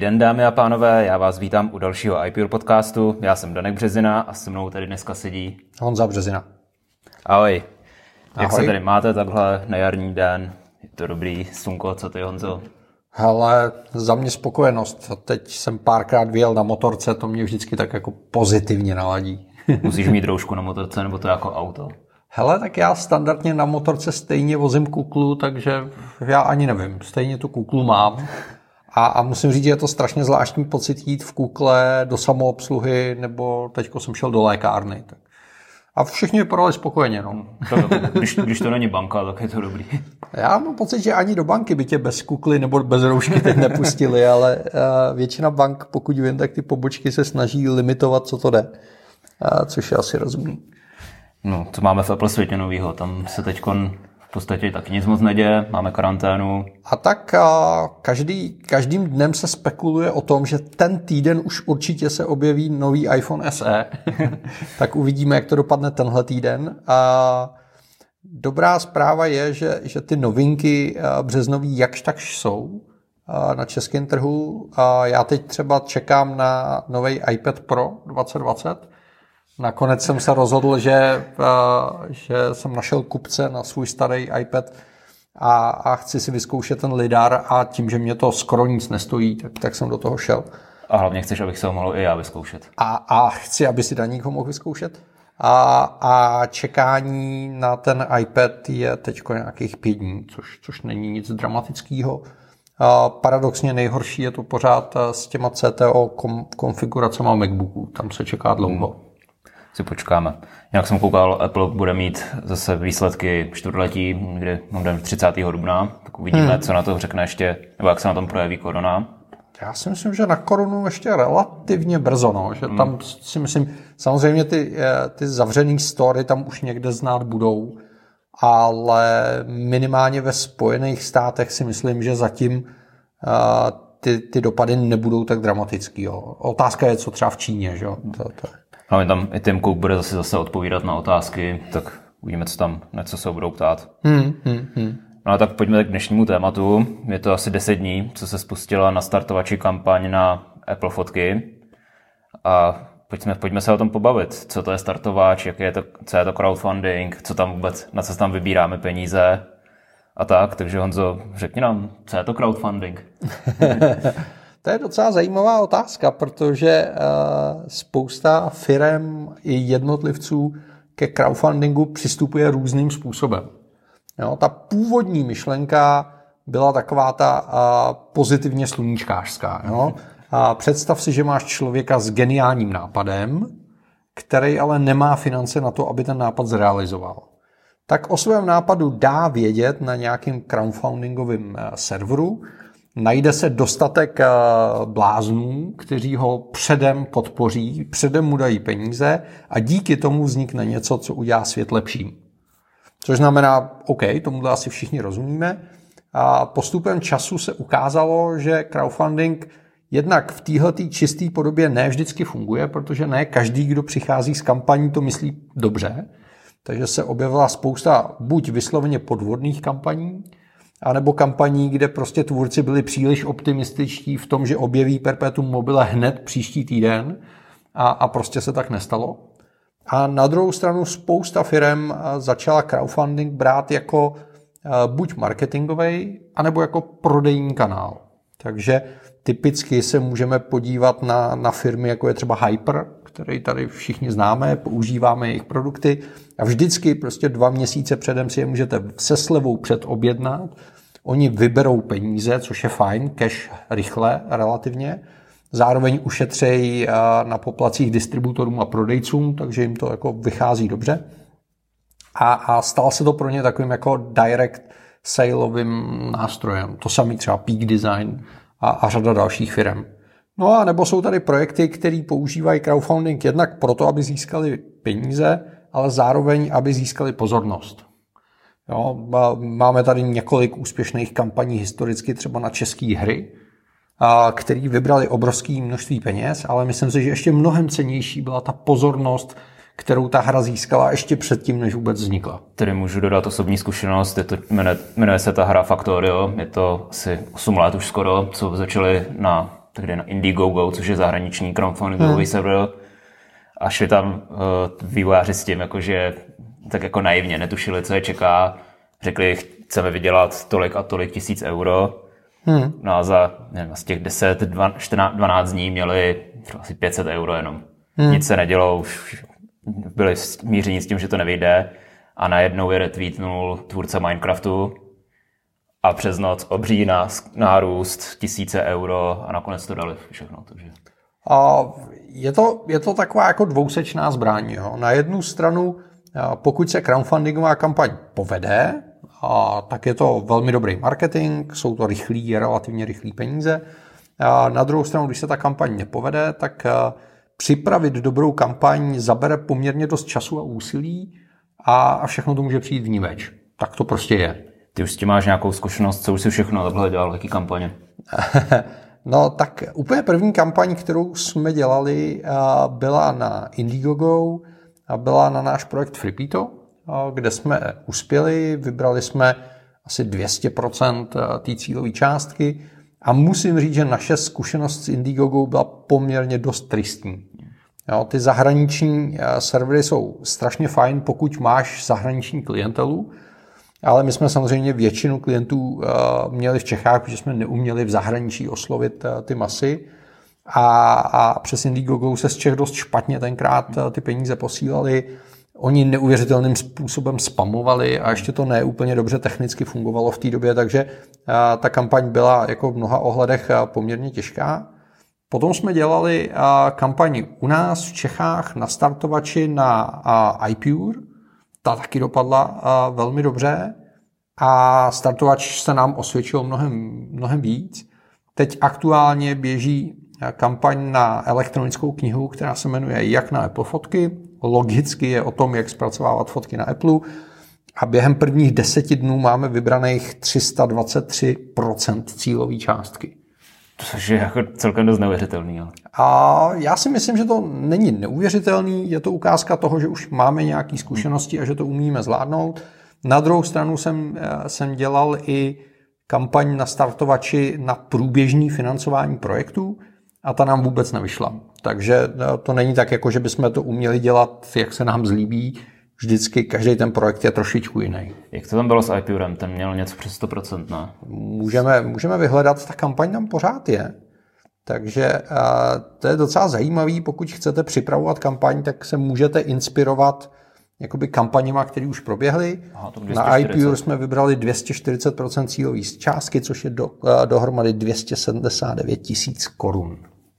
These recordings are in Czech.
Den, dámy a pánové, já vás vítám u dalšího IPL podcastu. Já jsem Danek Březina a se mnou tady dneska sedí Honza Březina. Ahoj. Jak Ahoj. se tady máte takhle na jarní den? Je to dobrý, slunko, co ty Honzo? Hele, za mě spokojenost. Teď jsem párkrát vyjel na motorce, to mě vždycky tak jako pozitivně naladí. Musíš mít roušku na motorce, nebo to jako auto? Hele, tak já standardně na motorce stejně vozím kuklu, takže já ani nevím. Stejně tu kuklu mám. A, a musím říct, že je to strašně zvláštní pocit jít v kukle do samoobsluhy, nebo teďko jsem šel do lékárny. Tak. A všichni vypadali spokojeně. No. když, když to není banka, tak je to dobrý. Já mám pocit, že ani do banky by tě bez kukly nebo bez roušky teď nepustili, ale uh, většina bank, pokud vím, tak ty pobočky se snaží limitovat, co to jde. Uh, což je asi rozumný. No, co máme v Apple světě novýho? Tam se teď v podstatě taky nic moc neděje, máme karanténu. A tak a každý, každým dnem se spekuluje o tom, že ten týden už určitě se objeví nový iPhone SE. tak uvidíme, jak to dopadne tenhle týden. A dobrá zpráva je, že, že ty novinky březnový jakž takž jsou na českém trhu. A já teď třeba čekám na nový iPad Pro 2020, Nakonec jsem se rozhodl, že, eh, že jsem našel kupce na svůj starý iPad a, a chci si vyzkoušet ten lidar a tím, že mě to skoro nic nestojí, tak, tak jsem do toho šel. A hlavně chceš, abych se ho mohl i já vyzkoušet. A, a chci, aby si Daník ho mohl vyzkoušet. A, a čekání na ten iPad je teď nějakých pět dní, což, což není nic dramatického. A paradoxně nejhorší je to pořád s těma CTO kom, konfiguracemi MacBooku. Tam se čeká dlouho. Hmm si počkáme. Jak jsem koukal, Apple bude mít zase výsledky čtvrtletí, kdy mám 30. dubna, tak uvidíme, hmm. co na to řekne ještě, nebo jak se na tom projeví korona. Já si myslím, že na korunu ještě relativně brzo, no, že hmm. tam si myslím, samozřejmě ty, eh, ty zavřený story tam už někde znát budou, ale minimálně ve Spojených státech si myslím, že zatím uh, ty, ty dopady nebudou tak dramatický. Jo. Otázka je, co třeba v Číně. Že? To, to. Hlavně tam i Tim Cook bude zase, zase odpovídat na otázky, tak uvidíme, co tam, na co se budou ptát. Hmm, hmm, hmm. No a tak pojďme k dnešnímu tématu. Je to asi 10 dní, co se spustila na startovači kampaň na Apple fotky. A pojďme, pojďme se o tom pobavit. Co to je startovač, jaké je to, co je to crowdfunding, co tam vůbec, na co tam vybíráme peníze a tak. Takže Honzo, řekni nám, co je to crowdfunding? To je docela zajímavá otázka, protože uh, spousta firm i jednotlivců ke crowdfundingu přistupuje různým způsobem. Jo, ta původní myšlenka byla taková ta uh, pozitivně sluníčkářská. Jo? A představ si, že máš člověka s geniálním nápadem, který ale nemá finance na to, aby ten nápad zrealizoval. Tak o svém nápadu dá vědět na nějakým crowdfundingovém serveru, najde se dostatek eh, bláznů, kteří ho předem podpoří, předem mu dají peníze a díky tomu vznikne něco, co udělá svět lepším. Což znamená, OK, tomu asi všichni rozumíme. A postupem času se ukázalo, že crowdfunding jednak v této čisté podobě ne vždycky funguje, protože ne každý, kdo přichází s kampaní, to myslí dobře. Takže se objevila spousta buď vysloveně podvodných kampaní, anebo kampaní, kde prostě tvůrci byli příliš optimističtí v tom, že objeví Perpetuum mobile hned příští týden a, a prostě se tak nestalo. A na druhou stranu spousta firm začala crowdfunding brát jako buď marketingový, anebo jako prodejní kanál. Takže typicky se můžeme podívat na, na firmy, jako je třeba Hyper, který tady všichni známe, používáme jejich produkty a vždycky prostě dva měsíce předem si je můžete se slevou předobjednat. Oni vyberou peníze, což je fajn, cash rychle relativně. Zároveň ušetřejí eh, na poplacích distributorům a prodejcům, takže jim to jako vychází dobře. A, a stal se to pro ně takovým jako direct saleovým nástrojem. To samý třeba Peak Design a, a řada dalších firm. No a nebo jsou tady projekty, které používají crowdfunding jednak proto, aby získali peníze, ale zároveň, aby získali pozornost. Jo, máme tady několik úspěšných kampaní historicky třeba na české hry, který vybrali obrovské množství peněz, ale myslím si, že ještě mnohem cenější byla ta pozornost, kterou ta hra získala ještě předtím, než vůbec vznikla. Tedy můžu dodat osobní zkušenost, je to, jmenuje, jmenuje se ta hra Factorio, je to asi 8 let už skoro, co začali na tehdy na Indiegogo, což je zahraniční crowdfundingový hmm. server. A šli tam uh, vývojáři s tím, jakože tak jako naivně netušili, co je čeká. Řekli, chceme vydělat tolik a tolik tisíc euro. Hmm. No a za nevím, z těch 10, 12 dní měli asi 500 euro jenom. Hmm. Nic se nedělo, už byli smíření s tím, že to nevyjde a najednou je retweetnul tvůrce Minecraftu a přes noc obří nárůst, tisíce euro a nakonec to dali všechno. Takže. A je to, je to taková jako dvousečná zbraň. Jo. Na jednu stranu, pokud se crowdfundingová kampaň povede, a tak je to velmi dobrý marketing, jsou to rychlí, relativně rychlí peníze. A na druhou stranu, když se ta kampaň nepovede, tak připravit dobrou kampaň zabere poměrně dost času a úsilí a všechno to může přijít v več. Tak to prostě je. Ty už s tím máš nějakou zkušenost, co už si všechno takhle dělal, jaký kampaně? no tak úplně první kampaň, kterou jsme dělali, byla na Indiegogo a byla na náš projekt Freepito, kde jsme uspěli, vybrali jsme asi 200% té cílové částky a musím říct, že naše zkušenost s Indiegogo byla poměrně dost tristní. Jo, ty zahraniční servery jsou strašně fajn, pokud máš zahraniční klientelu, ale my jsme samozřejmě většinu klientů měli v Čechách, protože jsme neuměli v zahraničí oslovit ty masy. A, a přes Indiegogo se z Čech dost špatně tenkrát ty peníze posílali. Oni neuvěřitelným způsobem spamovali a ještě to ne úplně dobře technicky fungovalo v té době, takže ta kampaň byla jako v mnoha ohledech poměrně těžká. Potom jsme dělali kampaň u nás v Čechách na startovači na iPure, ta taky dopadla velmi dobře a startovač se nám osvědčil mnohem, mnohem víc. Teď aktuálně běží kampaň na elektronickou knihu, která se jmenuje Jak na Apple fotky. Logicky je o tom, jak zpracovávat fotky na Apple. A během prvních deseti dnů máme vybraných 323% cílové částky. Což je jako celkem dost neuvěřitelný. Ale. A já si myslím, že to není neuvěřitelný, je to ukázka toho, že už máme nějaké zkušenosti a že to umíme zvládnout. Na druhou stranu jsem, eh, jsem dělal i kampaň na startovači na průběžný financování projektů a ta nám vůbec nevyšla. Takže eh, to není tak, jako že bychom to uměli dělat, jak se nám zlíbí. Vždycky každý ten projekt je trošičku jiný. Jak to tam bylo s IPURem? Ten měl něco přes 100%, ne? Můžeme, můžeme vyhledat, ta kampaň tam pořád je. Takže eh, to je docela zajímavý, pokud chcete připravovat kampaň, tak se můžete inspirovat jakoby kampaněma, které už proběhly. Aha, Na IPUR jsme vybrali 240% cílové částky, což je do, eh, dohromady 279 tisíc korun.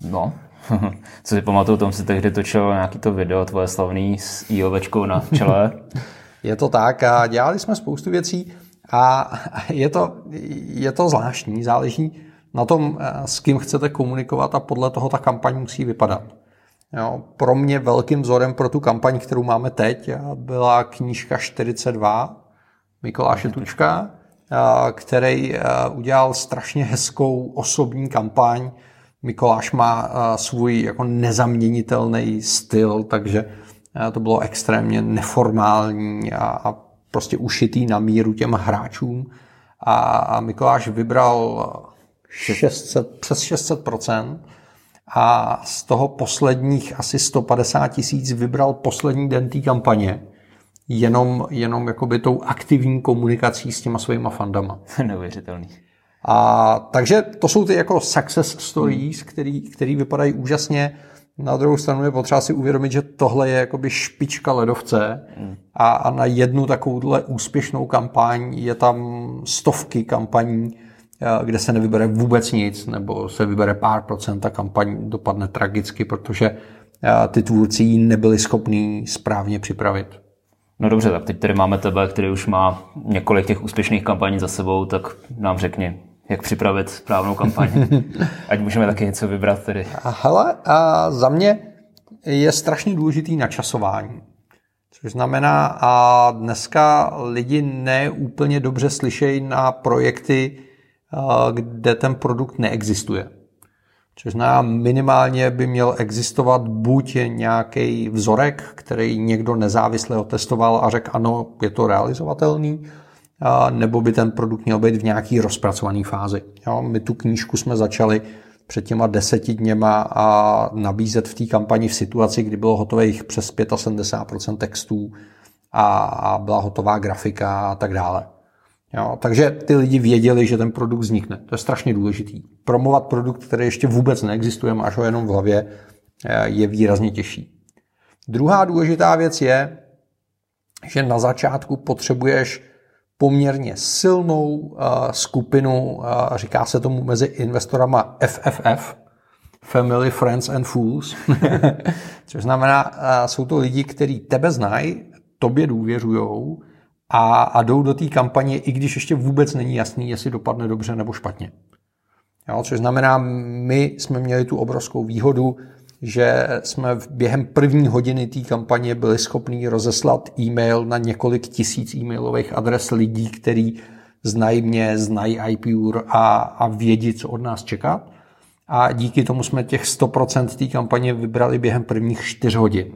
No, co si pamatuju, tom si tehdy točil nějaký to video tvoje slavný s IOVčkou na čele. je to tak a dělali jsme spoustu věcí a je to, je to zvláštní, záleží na tom, eh, s kým chcete komunikovat a podle toho ta kampaň musí vypadat. Jo, pro mě velkým vzorem pro tu kampaň, kterou máme teď, byla knížka 42 Mikuláše Tučka, který udělal strašně hezkou osobní kampaň. Mikuláš má svůj jako nezaměnitelný styl, takže to bylo extrémně neformální a, a prostě ušitý na míru těm hráčům. A, a Mikuláš vybral 600, přes 600% a z toho posledních asi 150 tisíc vybral poslední den té kampaně. Jenom, jenom jakoby tou aktivní komunikací s těma svýma fandama. Neuvěřitelný. A takže to jsou ty jako success stories, hmm. který, který vypadají úžasně. Na druhou stranu je potřeba si uvědomit, že tohle je jakoby špička ledovce hmm. a, a na jednu takovouhle úspěšnou kampaň je tam stovky kampaní, Eh, kde se nevybere vůbec nic, nebo se vybere pár procent a kampaň dopadne tragicky, protože eh, ty tvůrci ji nebyli schopní správně připravit. No dobře, tak teď tady máme tebe, který už má několik těch úspěšných kampaní za sebou, tak nám řekni, jak připravit správnou kampaň. Ať můžeme taky něco vybrat tedy. Hele, a za mě je strašně důležitý načasování. Což znamená, a dneska lidi neúplně dobře slyšejí na projekty, kde ten produkt neexistuje. Což znamená, minimálně by měl existovat buď nějaký vzorek, který někdo nezávisle otestoval a řekl, ano, je to realizovatelný, nebo by ten produkt měl být v nějaký rozpracované fázi. Jo, my tu knížku jsme začali před těma deseti dněma a nabízet v té kampani v situaci, kdy bylo hotových přes 75% textů a, a byla hotová grafika a tak dále. Jo, takže ty lidi věděli, že ten produkt vznikne. To je strašně důležitý. Promovat produkt, který ještě vůbec neexistuje, máš ho jenom v hlavě, je výrazně těžší. Druhá důležitá věc je, že na začátku potřebuješ poměrně silnou uh, skupinu, uh, říká se tomu mezi investorama FFF, Family, Friends and Fools, což znamená, uh, jsou to lidi, kteří tebe znají, tobě důvěřují a, a jdou do té kampaně, i když ještě vůbec není jasný, jestli dopadne dobře nebo špatně. Jo, což znamená, my jsme měli tu obrovskou výhodu, že jsme během první hodiny té kampaně byli schopni rozeslat e-mail na několik tisíc e-mailových adres lidí, kteří znají mě, znají iPure a, a vědí, co od nás čekat. A díky tomu jsme těch 100% té kampaně vybrali během prvních 4 hodin.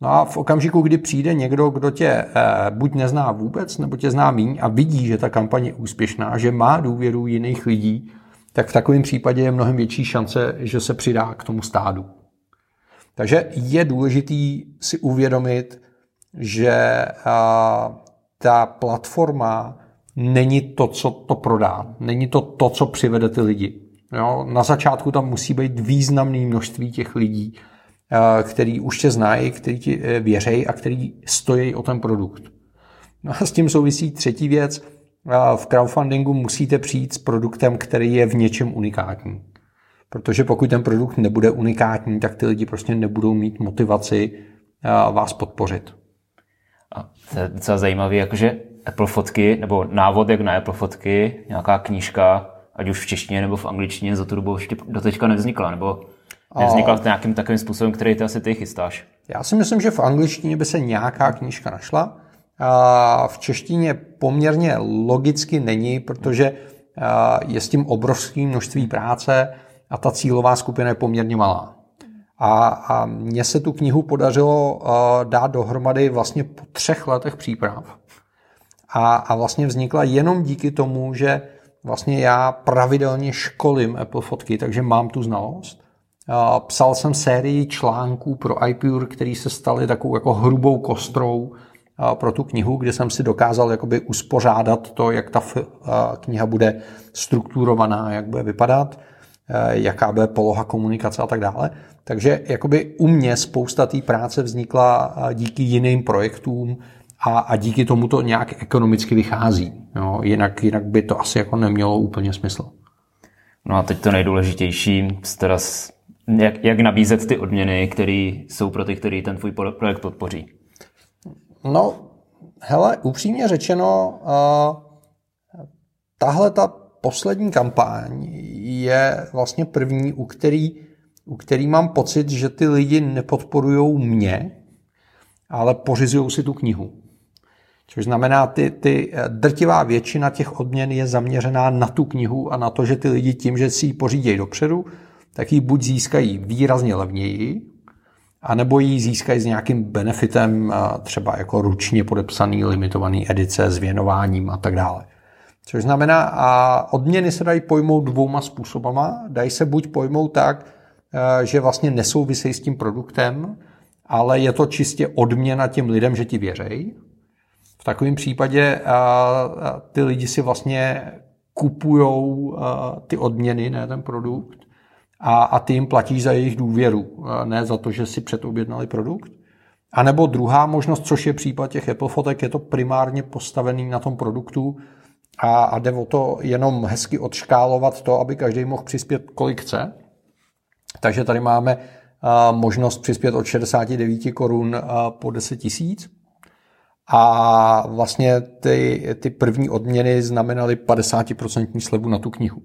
No a v okamžiku, kdy přijde někdo, kdo tě eh, buď nezná vůbec, nebo tě zná míň a vidí, že ta kampaně je úspěšná, že má důvěru jiných lidí, tak v takovém případě je mnohem větší šance, že se přidá k tomu stádu. Takže je důležitý si uvědomit, že ta platforma není to, co to prodá. Není to to, co přivede ty lidi. Jo? Na začátku tam musí být významné množství těch lidí, který už tě znají, který ti e, věřejí a který stojí o ten produkt. No a s tím souvisí třetí věc, v crowdfundingu musíte přijít s produktem, který je v něčem unikátní. Protože pokud ten produkt nebude unikátní, tak ty lidi prostě nebudou mít motivaci vás podpořit. A to je docela zajímavé, jakože Apple fotky, nebo návod, jak na Apple fotky, nějaká knížka, ať už v češtině nebo v angličtině, za tu dobu ještě doteďka nevznikla, nebo nevznikla to nějakým takovým způsobem, který ty asi ty chystáš? Já si myslím, že v angličtině by se nějaká knížka našla, v češtině poměrně logicky není, protože je s tím obrovské množství práce a ta cílová skupina je poměrně malá. A, a mně se tu knihu podařilo dát dohromady vlastně po třech letech příprav. A, a vlastně vznikla jenom díky tomu, že vlastně já pravidelně školím Apple fotky, takže mám tu znalost. Psal jsem sérii článků pro iPure, který se staly takovou jako hrubou kostrou pro tu knihu, kde jsem si dokázal jakoby uspořádat to, jak ta kniha bude strukturovaná, jak bude vypadat, jaká bude poloha komunikace a tak dále. Takže jakoby u mě spousta té práce vznikla díky jiným projektům a, a díky tomu to nějak ekonomicky vychází. Jo, jinak, jinak by to asi jako nemělo úplně smysl. No a teď to nejdůležitější, teda jak, jak nabízet ty odměny, které jsou pro ty, který ten tvůj projekt podpoří. No, hele, upřímně řečeno, uh, tahle ta poslední kampaň je vlastně první, u který, u který mám pocit, že ty lidi nepodporují mě, ale pořizují si tu knihu. Což znamená, ty, ty drtivá většina těch odměn je zaměřená na tu knihu a na to, že ty lidi tím, že si ji pořídějí dopředu, tak ji buď získají výrazně levněji, anebo ji získají s nějakým benefitem, třeba jako ručně podepsaný limitovaný edice s věnováním a tak dále. Což znamená, a odměny se dají pojmout dvouma způsobama. Dají se buď pojmout tak, že vlastně nesouvisejí s tím produktem, ale je to čistě odměna těm lidem, že ti věřejí. V takovém případě ty lidi si vlastně kupují ty odměny, ne ten produkt a, a ty jim platíš za jejich důvěru, ne za to, že si předobjednali produkt. A nebo druhá možnost, což je případ těch Apple fotek, je to primárně postavený na tom produktu a, a jde o to jenom hezky odškálovat to, aby každý mohl přispět kolik chce. Takže tady máme možnost přispět od 69 korun po 10 tisíc. A vlastně ty, ty první odměny znamenaly 50% slevu na tu knihu.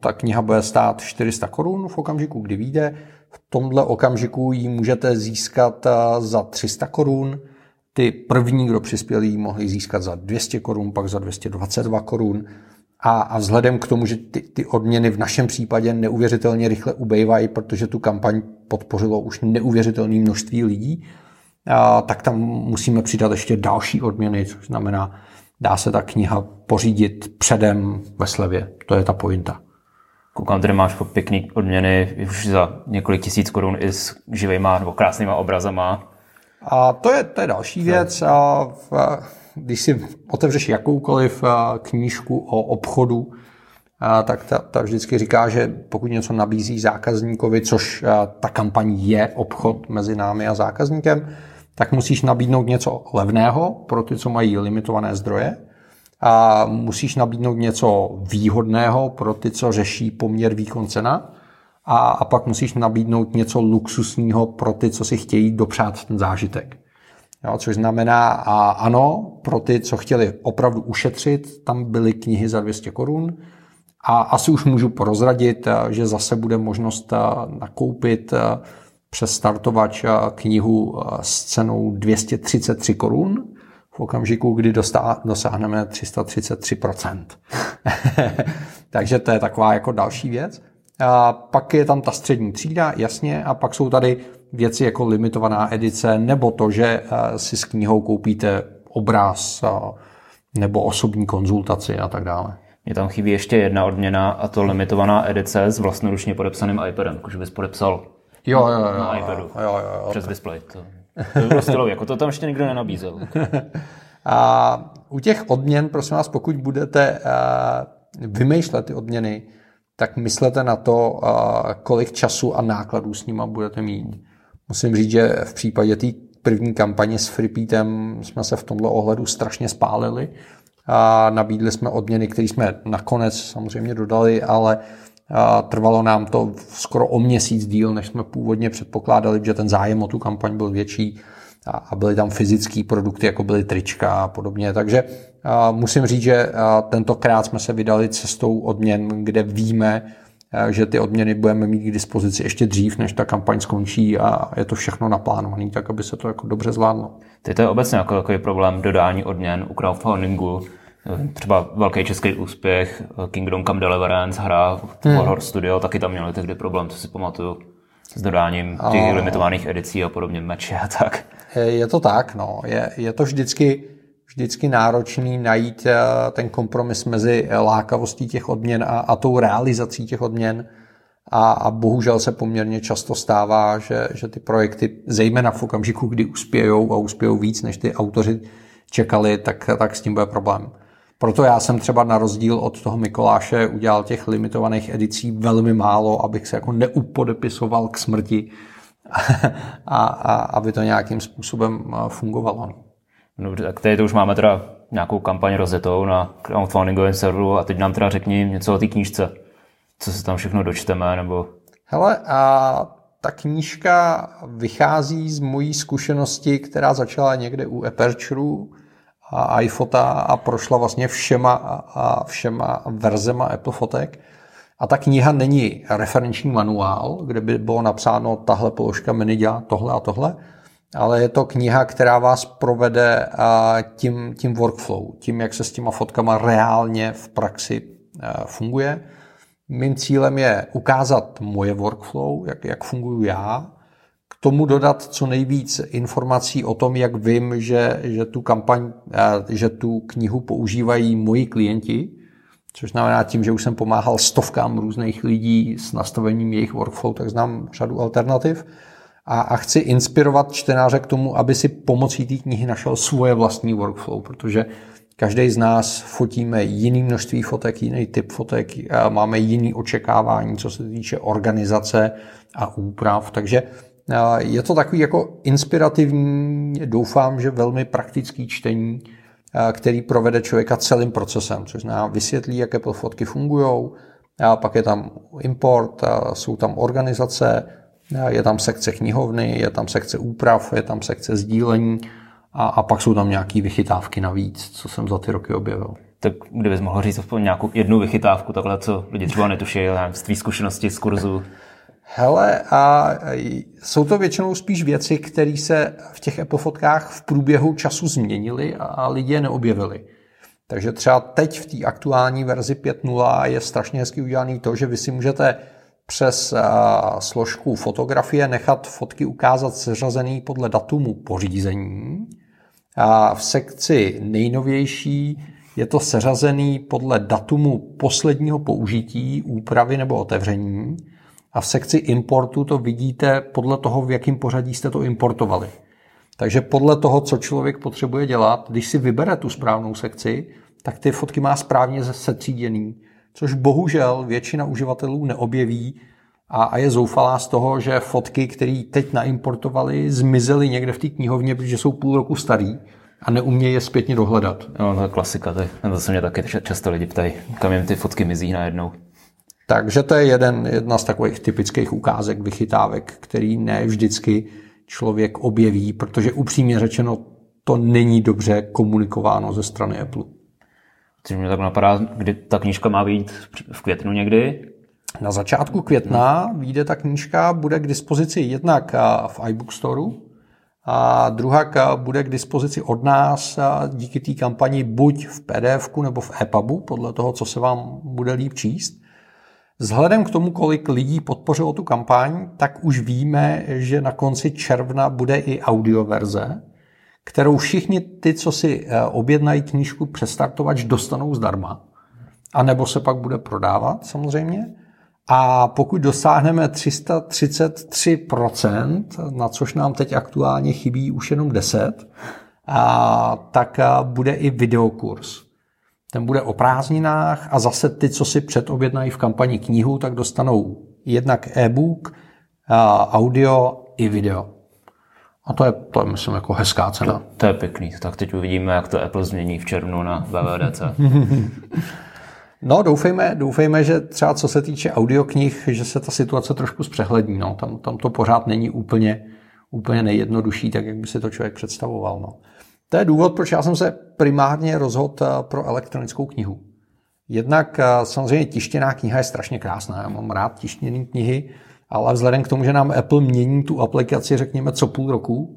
Ta, kniha bude stát 400 korun v okamžiku, kdy vyjde. V tomhle okamžiku ji můžete získat eh, za 300 korun. Ty první, kdo přispěli, mohli získat za 200 korun, pak za 222 korun. A, a vzhledem k tomu, že ty, ty odměny v našem případě neuvěřitelně rychle ubejvají, protože tu kampaň podpořilo už neuvěřitelné množství lidí, a, tak tam musíme přidat ještě další odměny, což znamená, dá se ta kniha pořídit předem ve slevě. To je ta pointa. Koukám, tady máš pěkný odměny už za několik tisíc korun i s živýma nebo krásnýma obrazama. A to je, to je další věc. A v, když si otevřeš jakoukoliv knížku o obchodu, a tak ta, ta vždycky říká, že pokud něco nabízí zákazníkovi, což ta kampaň je obchod mezi námi a zákazníkem, tak musíš nabídnout něco levného pro ty, co mají limitované zdroje a musíš nabídnout něco výhodného pro ty, co řeší poměr výkon cena. A, a pak musíš nabídnout něco luxusního pro ty, co si chtějí dopřát ten zážitek. Jo, což znamená, a ano, pro ty, co chtěli opravdu ušetřit, tam byly knihy za 200 korun, a asi už můžu prozradit, že zase bude možnost nakoupit přes startovač knihu s cenou 233 korun v okamžiku, kdy dosáhneme 333%. Takže to je taková jako další věc. A pak je tam ta střední třída, jasně, a pak jsou tady věci jako limitovaná edice, nebo to, že si s knihou koupíte obraz nebo osobní konzultaci a tak dále. Mně tam chybí ještě jedna odměna a to limitovaná edice s vlastnoručně podepsaným iPadem, že bys podepsal jo, jo, jo, na iPadu jo, jo, jo, přes display. To, to by bylo jako to tam ještě nikdo nenabízel. a u těch odměn, prosím vás, pokud budete uh, vymýšlet ty odměny, tak myslete na to, uh, kolik času a nákladů s nima budete mít. Musím říct, že v případě té první kampaně s Freepeatem jsme se v tomto ohledu strašně spálili, a nabídli jsme odměny, které jsme nakonec samozřejmě dodali, ale trvalo nám to skoro o měsíc díl, než jsme původně předpokládali, že ten zájem o tu kampaň byl větší a byly tam fyzické produkty, jako byly trička a podobně. Takže musím říct, že tentokrát jsme se vydali cestou odměn, kde víme, že ty odměny budeme mít k dispozici ještě dřív, než ta kampaň skončí a je to všechno naplánované, tak aby se to jako dobře zvládlo. Teď to je obecně jako takový problém dodání odměn u crowdfundingu. Třeba velký český úspěch, Kingdom Come Deliverance, hra hmm. Horror Studio, taky tam měli tehdy problém, co si pamatuju, s dodáním těch a... limitovaných edicí a podobně, meče a tak. Je to tak, no. Je, je to vždycky vždycky náročný najít eh, ten kompromis mezi lákavostí těch odměn a, a tou realizací těch odměn. A, a bohužel se poměrně často stává, že, že ty projekty, zejména v okamžiku, kdy uspějou a uspějou víc, než ty autoři čekali, tak, tak s tím bude problém. Proto já jsem třeba na rozdíl od toho Mikoláše udělal těch limitovaných edicí velmi málo, abych se jako neupodepisoval k smrti a, a aby to nějakým způsobem eh, fungovalo. Dobře, tak tady to už máme teda nějakou kampaň rozjetou na crowdfundingovém serveru a teď nám teda řekni něco o té knížce. Co se tam všechno dočteme, nebo... Hele, a ta knížka vychází z mojí zkušenosti, která začala někde u Aperture a iPhota a prošla vlastně všema, a všema verzema Apple fotek. A ta kniha není referenční manuál, kde by bylo napsáno tahle položka mi dělá tohle a tohle, ale je to kniha, která vás provede tím, tím workflow, tím, jak se s těma fotkama reálně v praxi funguje. Mým cílem je ukázat moje workflow, jak, jak funguju já, tomu dodat co nejvíc informací o tom, jak vím, že, že tu kampaň, že tu knihu používají moji klienti, což znamená tím, že už jsem pomáhal stovkám různých lidí s nastavením jejich workflow, tak znám řadu alternativ. A, a chci inspirovat čtenáře k tomu, aby si pomocí té knihy našel svoje vlastní workflow, protože každý z nás fotíme jiný množství fotek, jiný typ fotek, a máme jiný očekávání, co se týče organizace a úprav, takže je to takový jako inspirativní, doufám, že velmi praktický čtení, který provede člověka celým procesem, což znamená vysvětlí, jak Apple fotky fungují, a pak je tam import, jsou tam organizace, je tam sekce knihovny, je tam sekce úprav, je tam sekce sdílení a, a pak jsou tam nějaké vychytávky navíc, co jsem za ty roky objevil. Tak kdybys mohl říct aspoň nějakou jednu vychytávku, takhle, co lidi třeba netuší, z tvý zkušenosti z kurzu? Hele, a jsou to většinou spíš věci, které se v těch Apple fotkách v průběhu času změnily a lidi je neobjevili. Takže třeba teď v té aktuální verzi 5.0 je strašně hezky udělaný to, že vy si můžete přes složku fotografie nechat fotky ukázat seřazený podle datumu pořízení. A v sekci nejnovější je to seřazený podle datumu posledního použití, úpravy nebo otevření a v sekci importu to vidíte podle toho, v jakém pořadí jste to importovali. Takže podle toho, co člověk potřebuje dělat, když si vybere tu správnou sekci, tak ty fotky má správně setříděný, což bohužel většina uživatelů neobjeví a, je zoufalá z toho, že fotky, které teď naimportovali, zmizely někde v té knihovně, protože jsou půl roku starý a neumějí je zpětně dohledat. No, to je klasika, to, je, to se mě taky často lidi ptají, kam jim ty fotky mizí najednou. Takže to je jeden, jedna z takových typických ukázek vychytávek, který ne vždycky člověk objeví, protože upřímně řečeno to není dobře komunikováno ze strany Apple. Což mě tak napadá, kdy ta knížka má být v květnu někdy? Na začátku května vyjde ta knížka, bude k dispozici jednak v iBook Store a druhá bude k dispozici od nás díky té kampani buď v PDF nebo v EPUBu, podle toho, co se vám bude líp číst. Vzhledem k tomu, kolik lidí podpořilo tu kampaň, tak už víme, že na konci června bude i audioverze, kterou všichni ty, co si eh, objednají knížku přestartovač, dostanou zdarma. A nebo se pak bude prodávat samozřejmě. A pokud dosáhneme 333%, na což nám teď aktuálně chybí už jenom 10, a, tak a bude i videokurs. Ten bude o prázdninách a zase ty, co si předobjednají v kampani knihu, tak dostanou jednak e-book, audio i video. A to je, to je myslím, jako hezká cena. To, to je pěkný. Tak teď uvidíme, jak to Apple změní v červnu na WWDC. no, doufejme, doufejme, že třeba co se týče audioknih, že se ta situace trošku zpřehlední. No. Tam, tam to pořád není úplně, úplně nejjednodušší, tak jak by si to člověk představoval. No. To je důvod, proč já jsem se primárně rozhodl eh, pro elektronickou knihu. Jednak eh, samozřejmě tištěná kniha je strašně krásná, já mám rád tištěné knihy, ale vzhledem k tomu, že nám Apple mění tu aplikaci, řekněme, co půl roku,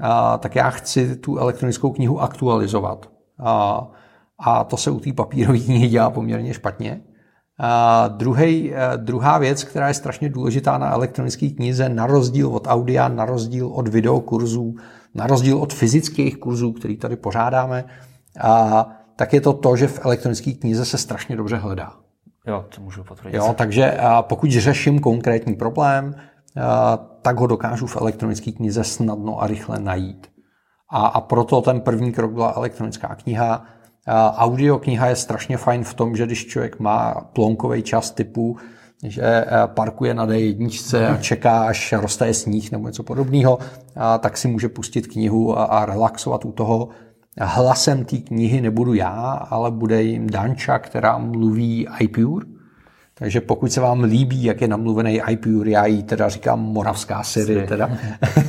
a, tak já chci tu elektronickou knihu aktualizovat. A, a to se u té papírové knihy dělá poměrně špatně. A druhej, eh, druhá věc, která je strašně důležitá na elektronické knize, na rozdíl od audia, na rozdíl od videokurzů, na rozdíl od fyzických kurzů, který tady pořádáme, a, tak je to to, že v elektronické knize se strašně dobře hledá. Jo, to můžu potvrdit. Jo, takže a pokud řeším konkrétní problém, a, tak ho dokážu v elektronické knize snadno a rychle najít. A, a proto ten první krok byla elektronická kniha. Audio kniha je strašně fajn v tom, že když člověk má plonkový čas typu, že parkuje na D1 a čeká, až roztaje sníh nebo něco podobného, tak si může pustit knihu a, a relaxovat u toho. Hlasem té knihy nebudu já, ale bude jim Danča, která mluví iPure. Takže pokud se vám líbí, jak je namluvený iPure, já jí teda říkám moravská Siri, teda,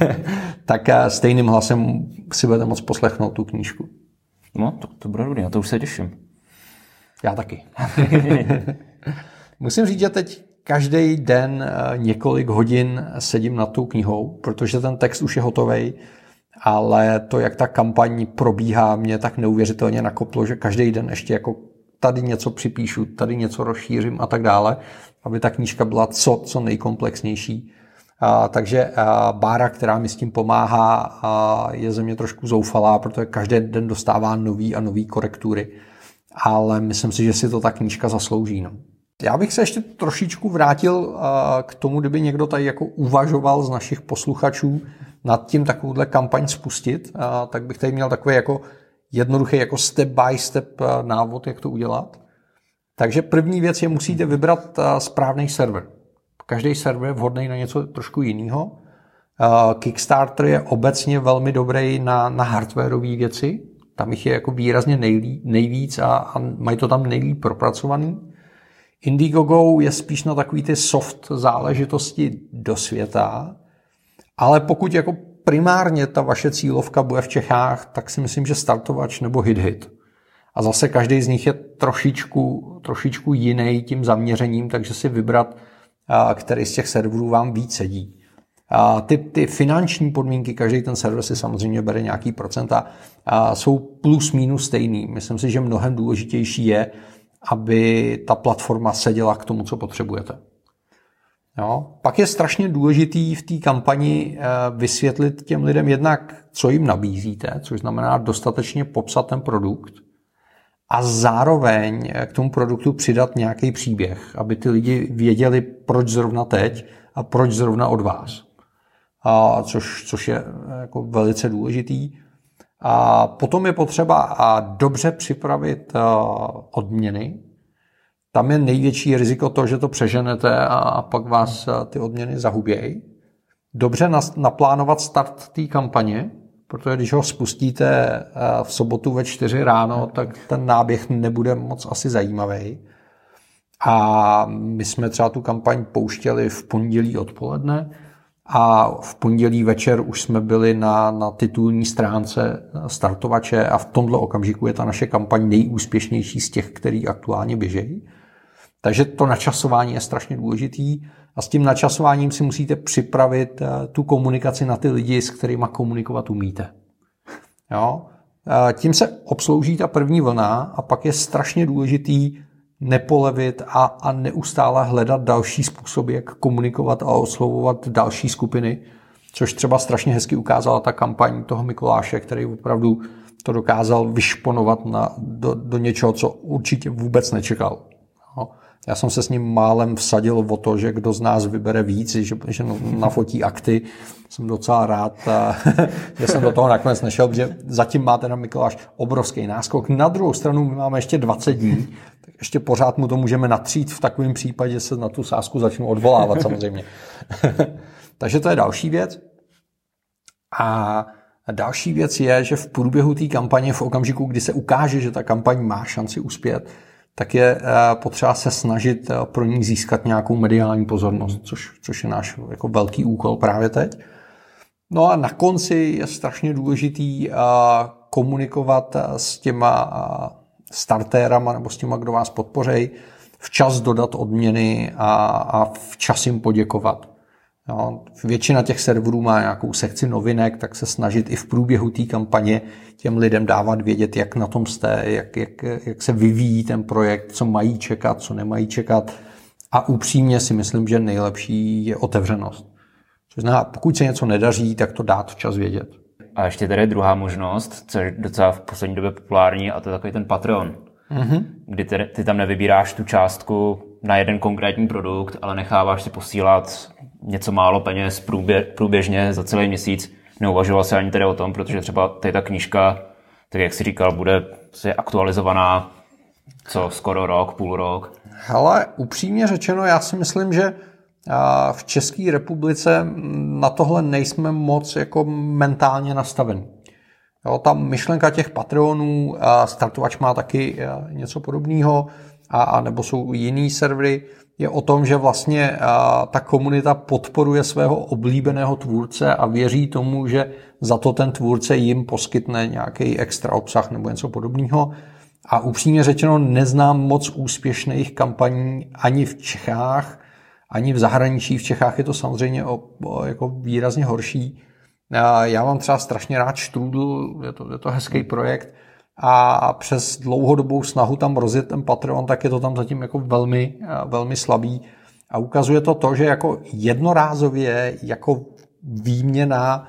tak eh, stejným hlasem si budete moct poslechnout tu knížku. No, to, to bude dobrý, na to už se těším. Já taky. Musím říct, že teď každý den eh, několik hodin sedím nad tou knihou, protože ten text už je hotový ale to, jak ta kampaň probíhá, mě tak neuvěřitelně nakoplo, že každý den ještě jako tady něco připíšu, tady něco rozšířím a tak dále, aby ta knížka byla co, co nejkomplexnější. A, takže a, Bára, která mi s tím pomáhá, a, je ze mě trošku zoufalá, protože každý den dostává nový a nový korektury. Ale myslím si, že si to ta knížka zaslouží. No. Já bych se ještě trošičku vrátil k tomu, kdyby někdo tady jako uvažoval z našich posluchačů, nad tím takovouhle kampaň spustit, tak bych tady měl takový jako jednoduchý jako step by step návod, jak to udělat. Takže první věc je, musíte vybrat správný server. Každý server je vhodný na něco trošku jiného. Kickstarter je obecně velmi dobrý na, na hardwareové věci. Tam jich je jako výrazně nejlí, nejvíc a, a mají to tam nejlíp propracovaný. Indiegogo je spíš na takový ty soft záležitosti do světa, ale pokud jako primárně ta vaše cílovka bude v Čechách, tak si myslím, že startovač nebo hit-hit. A zase každý z nich je trošičku, trošičku jiný tím zaměřením, takže si vybrat, který z těch serverů vám víc sedí. A ty, ty finanční podmínky, každý ten server si samozřejmě bere nějaký procenta, a jsou plus minus stejný. Myslím si, že mnohem důležitější je, aby ta platforma seděla k tomu, co potřebujete. Jo. Pak je strašně důležitý v té kampani eh, vysvětlit těm lidem jednak, co jim nabízíte, což znamená dostatečně popsat ten produkt. a zároveň k tomu produktu přidat nějaký příběh, aby ty lidi věděli, proč zrovna teď a proč zrovna od vás. A což, což je jako velice důležitý. A potom je potřeba dobře připravit odměny. Tam je největší riziko to, že to přeženete a pak vás ty odměny zahubějí. Dobře naplánovat start té kampaně, protože když ho spustíte eh, v sobotu ve 4 ráno, tak ten náběh nebude moc asi zajímavý. A my jsme třeba tu kampaň pouštěli v pondělí odpoledne a v pondělí večer už jsme byli na, na titulní stránce startovače a v tomto okamžiku je ta naše kampaň nejúspěšnější z těch, který aktuálně běžejí. Takže to načasování je strašně důležitý a s tím načasováním si musíte připravit eh, tu komunikaci na ty lidi, s kterými komunikovat umíte. Jo? Eh, tím se obslouží ta první vlna a pak je strašně důležitý nepolevit a, a neustále hledat další způsoby, jak komunikovat a oslovovat další skupiny, což třeba strašně hezky ukázala ta kampaň toho Mikuláše, který opravdu to dokázal vyšponovat na, do, do něčeho, co určitě vůbec nečekal. Já jsem se s ním málem vsadil o to, že kdo z nás vybere víc, že, že nafotí akty. Jsem docela rád, a, že jsem do toho nakonec nešel, že zatím má ten Mikuláš obrovský náskok. Na druhou stranu my máme ještě 20 dní, tak ještě pořád mu to můžeme natřít v takovém případě, se na tu sásku začnu odvolávat samozřejmě. Takže to je další věc. A další věc je, že v průběhu té kampaně, v okamžiku, kdy se ukáže, že ta kampaň má šanci uspět, tak je eh, potřeba se snažit eh, pro ní získat nějakou mediální pozornost, což, což je náš jako velký úkol právě teď. No a na konci je strašně důležitý eh, komunikovat s těma startérama nebo s těma, kdo vás podpoří, včas dodat odměny a, a včas jim poděkovat. Jo, většina těch serverů má nějakou sekci novinek, tak se snažit i v průběhu té kampaně těm lidem dávat vědět, jak na tom jste, jak, jak, jak se vyvíjí ten projekt, co mají čekat, co nemají čekat. A upřímně si myslím, že nejlepší je otevřenost. Což znamená, pokud se něco nedaří, tak to dát včas vědět. A ještě tady je druhá možnost, co je docela v poslední době populární, a to je takový ten Patreon. Mm-hmm. Kdy ty, ty tam nevybíráš tu částku na jeden konkrétní produkt, ale necháváš si posílat něco málo peněz průbě, průběžně za celý měsíc. Neuvažoval se ani tedy o tom, protože třeba tady ta knížka, tak jak si říkal, bude se aktualizovaná co skoro rok, půl rok. Hele, upřímně řečeno, já si myslím, že v České republice na tohle nejsme moc jako mentálně nastavení. Jo, ta myšlenka těch Patreonů, startovač má taky něco podobného, a, a nebo jsou jiný servery, je o tom, že vlastně ta komunita podporuje svého oblíbeného tvůrce a věří tomu, že za to ten tvůrce jim poskytne nějaký extra obsah nebo něco podobného. A upřímně řečeno, neznám moc úspěšných kampaní ani v Čechách, ani v zahraničí. V Čechách je to samozřejmě o, o, jako výrazně horší. Já mám třeba strašně rád Strudel, je to, je to hezký projekt, a přes dlouhodobou snahu tam rozjet ten Patreon, tak je to tam zatím jako velmi, velmi slabý. A ukazuje to to, že jako jednorázově, jako výměna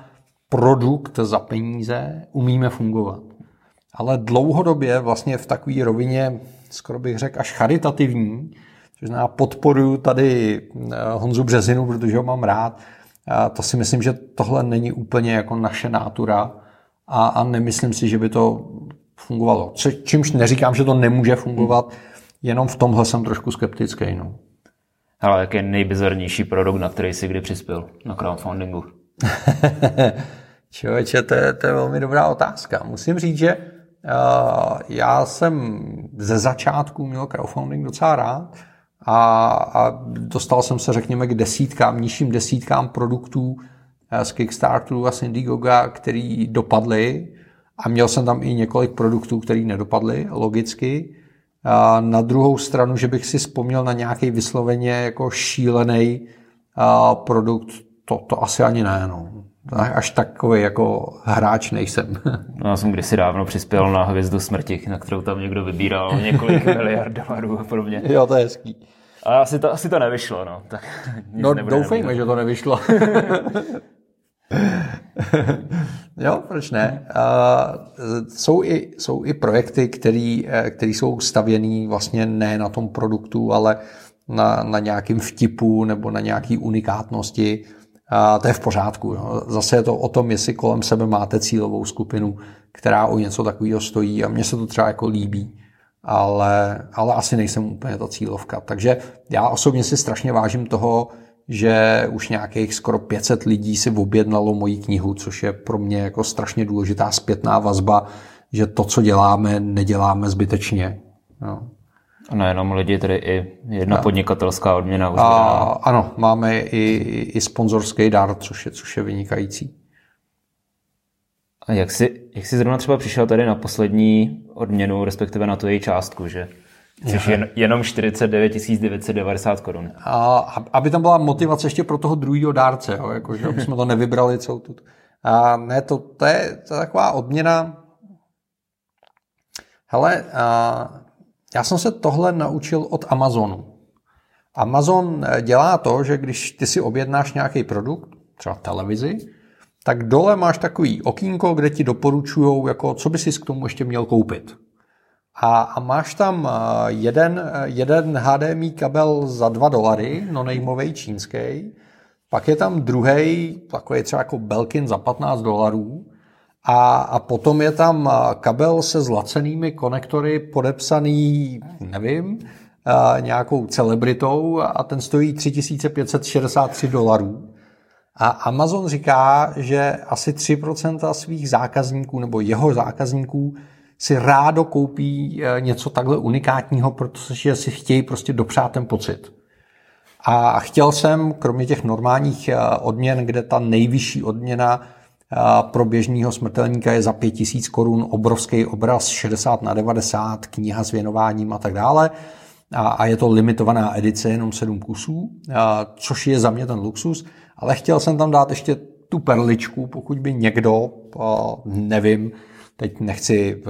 produkt za peníze umíme fungovat. Ale dlouhodobě vlastně v takové rovině, skoro bych řekl, až charitativní, což znamená podporuji tady eh, Honzu Březinu, protože ho mám rád, to si myslím, že tohle není úplně jako naše nátura a, a nemyslím si, že by to fungovalo. Čímž neříkám, že to nemůže fungovat, jenom v tomhle jsem trošku skeptický. No. Ale jaký je nejbizarnější produkt, na který jsi kdy přispěl na crowdfundingu? Člověče, to je, to je velmi dobrá otázka. Musím říct, že uh, já jsem ze začátku měl crowdfunding docela rád a, a dostal jsem se, řekněme, k desítkám, nižším desítkám produktů z Kickstarteru a Indiegoga, který dopadly a měl jsem tam i několik produktů, které nedopadly, logicky. A na druhou stranu, že bych si vzpomněl na nějaký vysloveně jako šílený produkt, to, to asi ani ne. No. Až takový jako hráč nejsem. No, já jsem kdysi dávno přispěl na Hvězdu smrti, na kterou tam někdo vybíral několik miliard dolarů a podobně. Jo, to je hezký. Ale asi to, asi to nevyšlo, no. Tak no doufejme, že to nevyšlo. Jo, proč ne? Uh, jsou, i, jsou i projekty, které eh, jsou stavěný vlastně ne na tom produktu, ale na, na nějakým vtipu nebo na nějaký unikátnosti. A to je v pořádku. Jo. Zase je to o tom, jestli kolem sebe máte cílovou skupinu, která o něco takového stojí a mně se to třeba jako líbí, ale, ale asi nejsem úplně ta cílovka. Takže já osobně si strašně vážím toho, že už nějakých skoro 500 lidí si objednalo moji knihu, což je pro mě jako strašně důležitá zpětná vazba, že to, co děláme, neděláme zbytečně. No. A nejenom lidi, tedy i jedna a, podnikatelská odměna. Už a, ano, máme i, i sponzorský dar, což je, což je vynikající. A jak jsi, jak jsi zrovna třeba přišel tady na poslední odměnu, respektive na tu její částku, že? Což je jenom 49 990 korun. A aby tam byla motivace ještě pro toho druhého dárce, jo, jako, že jsme to nevybrali celou tu. A ne, to, to, je, to je taková odměna. Hele, a já jsem se tohle naučil od Amazonu. Amazon dělá to, že když ty si objednáš nějaký produkt, třeba televizi, tak dole máš takový okýnko, kde ti doporučují, jako, co by si k tomu ještě měl koupit. A, a máš tam eh, jeden, eh, jeden HDMI kabel za 2 dolary, no nejmovej čínský, pak je tam druhý, takový třeba jako Belkin za 15 dolarů, a, a potom je tam eh, kabel se zlacenými konektory podepsaný, nevím, nějakou celebritou a ten stojí 3563 dolarů. A Amazon říká, že asi 3% svých zákazníků nebo jeho zákazníků si rádo koupí eh, něco takhle unikátního, protože si chtějí prostě dopřát ten pocit. A chtěl jsem, kromě těch normálních eh, odměn, kde ta nejvyšší odměna eh, pro běžného smrtelníka je za 5000 korun, obrovský obraz 60 na 90, kniha s věnováním a tak dále. A je to limitovaná edice, jenom 7 kusů, což je za mě ten luxus. Ale chtěl jsem tam dát ještě tu perličku, pokud by někdo, nevím, teď nechci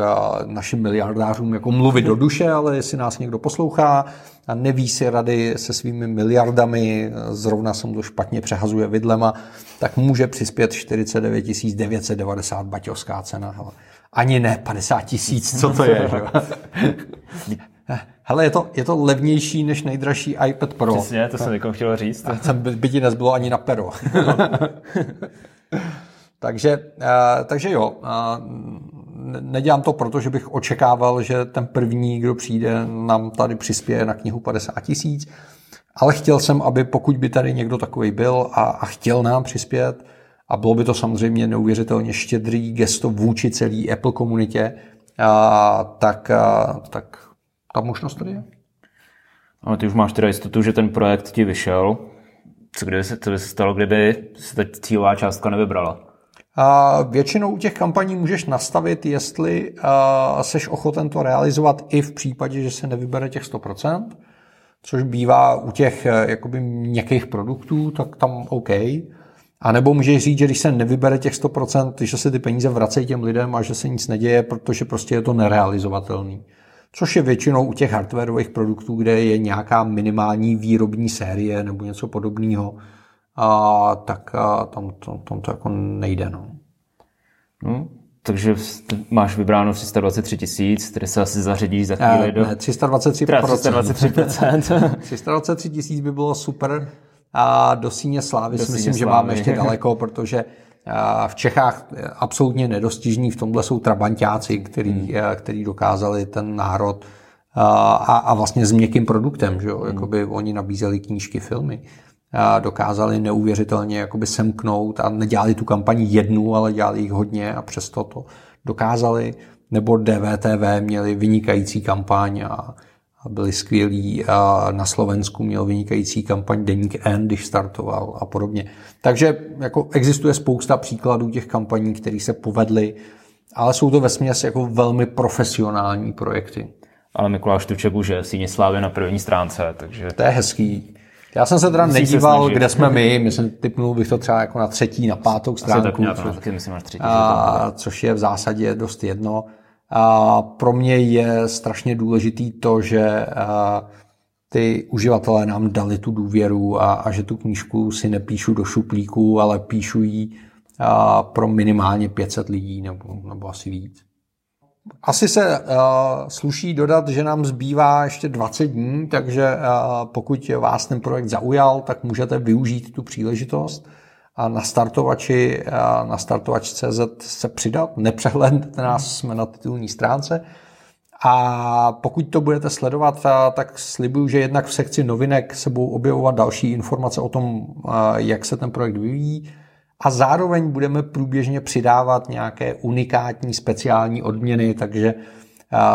našim miliardářům jako mluvit do duše, ale jestli nás někdo poslouchá a neví si rady se svými miliardami, zrovna se mu to špatně přehazuje vidlema, tak může přispět 49 990 baťovská cena. Ani ne 50 tisíc, co to je. Že? Hele, je to, je to levnější než nejdražší iPad Pro. Přesně, to jsem někomu chtěl říct. Tam by ti nezbylo ani na pero. takže, uh, takže jo, uh, nedělám to proto, že bych očekával, že ten první, kdo přijde, nám tady přispěje na knihu 50 tisíc, ale chtěl jsem, aby pokud by tady někdo takový byl a, a chtěl nám přispět, a bylo by to samozřejmě neuvěřitelně štědrý gesto vůči celé Apple komunitě, a, tak, a, tak ta možnost tady je. Ale ty už máš teda jistotu, že ten projekt ti vyšel. Co, kdyby se, co by se stalo, kdyby se ta cílová částka nevybrala? A většinou u těch kampaní můžeš nastavit, jestli seš ochoten to realizovat i v případě, že se nevybere těch 100%, což bývá u těch e, jakoby měkkých produktů, tak tam OK. A nebo můžeš říct, že když se nevybere těch 100%, že se ty peníze vracejí těm lidem a že se nic neděje, protože prostě je to nerealizovatelný. Což je většinou u těch hardwareových produktů, kde je nějaká minimální výrobní série nebo něco podobného, a tak a tam, to, tam to jako nejde. No. No, takže máš vybráno 323 tisíc, které se asi zařadí za chvíli do... Ne, 323 323 323 tisíc by bylo super. A do síně slávy do si myslím, slávy. že máme ještě daleko, protože v Čechách absolutně nedostižní v tomhle jsou trabantáci, který, hmm. který dokázali ten národ a, a vlastně s měkkým produktem, že jo? Hmm. Jakoby oni nabízeli knížky, filmy dokázali neuvěřitelně jakoby semknout a nedělali tu kampaní jednu, ale dělali jich hodně a přesto to dokázali. Nebo DVTV měli vynikající kampaň a, byli skvělí. A na Slovensku měl vynikající kampaň Deník N, když startoval a podobně. Takže jako existuje spousta příkladů těch kampaní, které se povedly, ale jsou to vesměs jako velmi profesionální projekty. Ale Mikuláš Tuček už je síně slávy na první stránce, takže... To je hezký. Já jsem se teda Musí nedíval, se kde jsme my, myslím, typnul bych to třeba jako na třetí, na pátou stránku, tak což, taky myslím, třetí, a, což je v zásadě dost jedno. A pro mě je strašně důležitý to, že ty uživatelé nám dali tu důvěru a, a že tu knížku si nepíšu do šuplíku, ale píšu ji pro minimálně 500 lidí nebo, nebo asi víc. Asi se uh, sluší dodat, že nám zbývá ještě 20 dní, takže uh, pokud vás ten projekt zaujal, tak můžete využít tu příležitost a na startovači, uh, na startovač.cz se přidat. Nepřehledněte nás, jsme na titulní stránce. A pokud to budete sledovat, tak slibuju, že jednak v sekci novinek se budou objevovat další informace o tom, jak se ten projekt vyvíjí a zároveň budeme průběžně přidávat nějaké unikátní speciální odměny, takže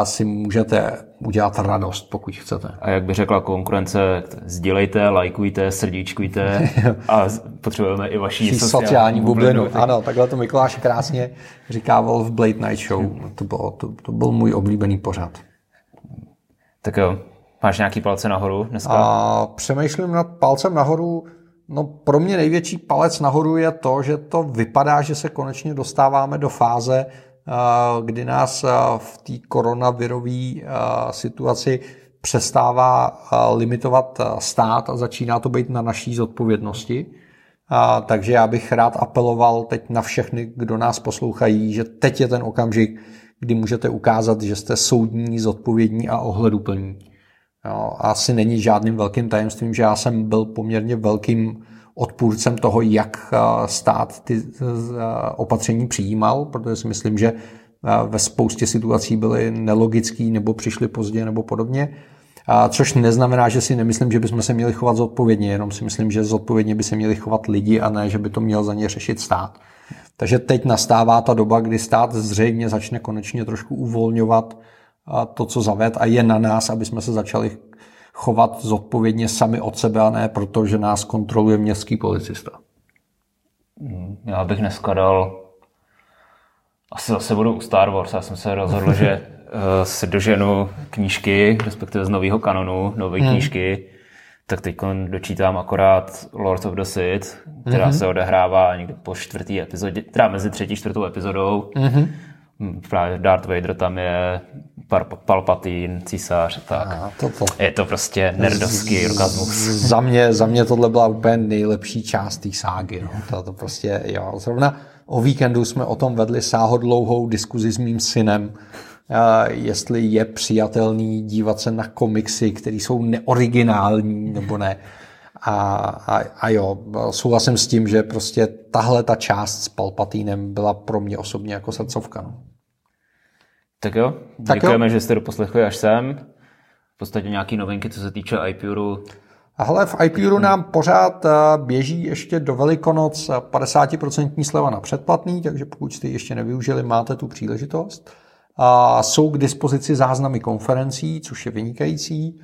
si můžete udělat radost, pokud chcete. A jak by řekla konkurence, sdílejte, lajkujte, srdíčkujte a potřebujeme i vaší sociální, sociální bublinu. bublinu. Ano, takhle to Mikuláš krásně říkával v Blade Night Show. To, bylo, to, to byl můj oblíbený pořad. Tak jo, máš nějaký palce nahoru dneska? A přemýšlím nad palcem nahoru. No pro mě největší palec nahoru je to, že to vypadá, že se konečně dostáváme do fáze, kdy nás v té koronavirové situaci přestává limitovat stát a začíná to být na naší zodpovědnosti. Takže já bych rád apeloval teď na všechny, kdo nás poslouchají, že teď je ten okamžik, kdy můžete ukázat, že jste soudní, zodpovědní a ohleduplní. Jo, asi není žádným velkým tajemstvím, že já jsem byl poměrně velkým odpůrcem toho, jak eh, stát ty eh, opatření přijímal, protože si myslím, že eh, ve spoustě situací byly nelogický nebo přišly pozdě nebo podobně. A což neznamená, že si nemyslím, že bychom se měli chovat zodpovědně, jenom si myslím, že zodpovědně by se měli chovat lidi a ne, že by to měl za ně řešit stát. Takže teď nastává ta doba, kdy stát zřejmě začne konečně trošku uvolňovat to, co zaved a je na nás, aby jsme se začali chovat zodpovědně sami od sebe a ne proto, že nás kontroluje městský policista. Hmm, já bych dneska dal asi zase budu u Star Wars. Já jsem se rozhodl, že uh, si doženu knížky, respektive z nového kanonu, nové hmm. knížky. Tak teď dočítám akorát Lord of the Sith, která hmm. se odehrává někdy po čtvrtý epizodě, teda mezi třetí a čtvrtou epizodou. Hmm. Právě Darth Vader tam je, Palpatine, císař, tak. Aha, to, to. Je to prostě nerdovský orgasmus. Za mě, za mě tohle byla úplně nejlepší část té ságy. No. To, to prostě, jo. Zrovna o víkendu jsme o tom vedli sáhodlouhou diskuzi s mým synem, jestli je přijatelný dívat se na komiksy, které jsou neoriginální nebo ne. A, a, a jo, souhlasím s tím, že prostě tahle ta část s Palpatínem byla pro mě osobně jako srdcovka. No. Tak jo, tak děkujeme, jo. že jste doposlechli až sem. V podstatě nějaké novinky, co se týče iPuru. A hele, v iPuru nám pořád eh, běží ještě do Velikonoc 50% sleva na předplatný, takže pokud jste ji ještě nevyužili, máte tu příležitost. A jsou k dispozici záznamy konferencí, což je vynikající.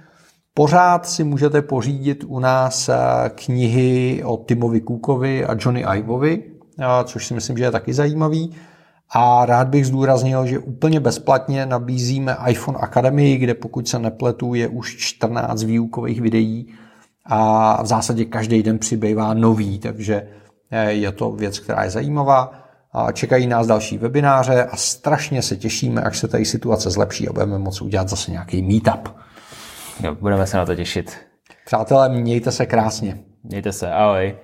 Pořád si můžete pořídit u nás eh, knihy o Timovi Cookovi a Johnny Ivovi, eh, což si myslím, že je taky zajímavý. A rád bych zdůraznil, že úplně bezplatně nabízíme iPhone Academy, kde pokud se nepletu, je už 14 výukových videí a v zásadě každý den přibývá nový, takže eh, je to věc, která je zajímavá. Čekají nás další webináře a strašně se těšíme, až se tady situace zlepší a budeme moci udělat zase nějaký meetup. Jo, budeme se na to těšit. Přátelé, mějte se krásně. Mějte se, ahoj.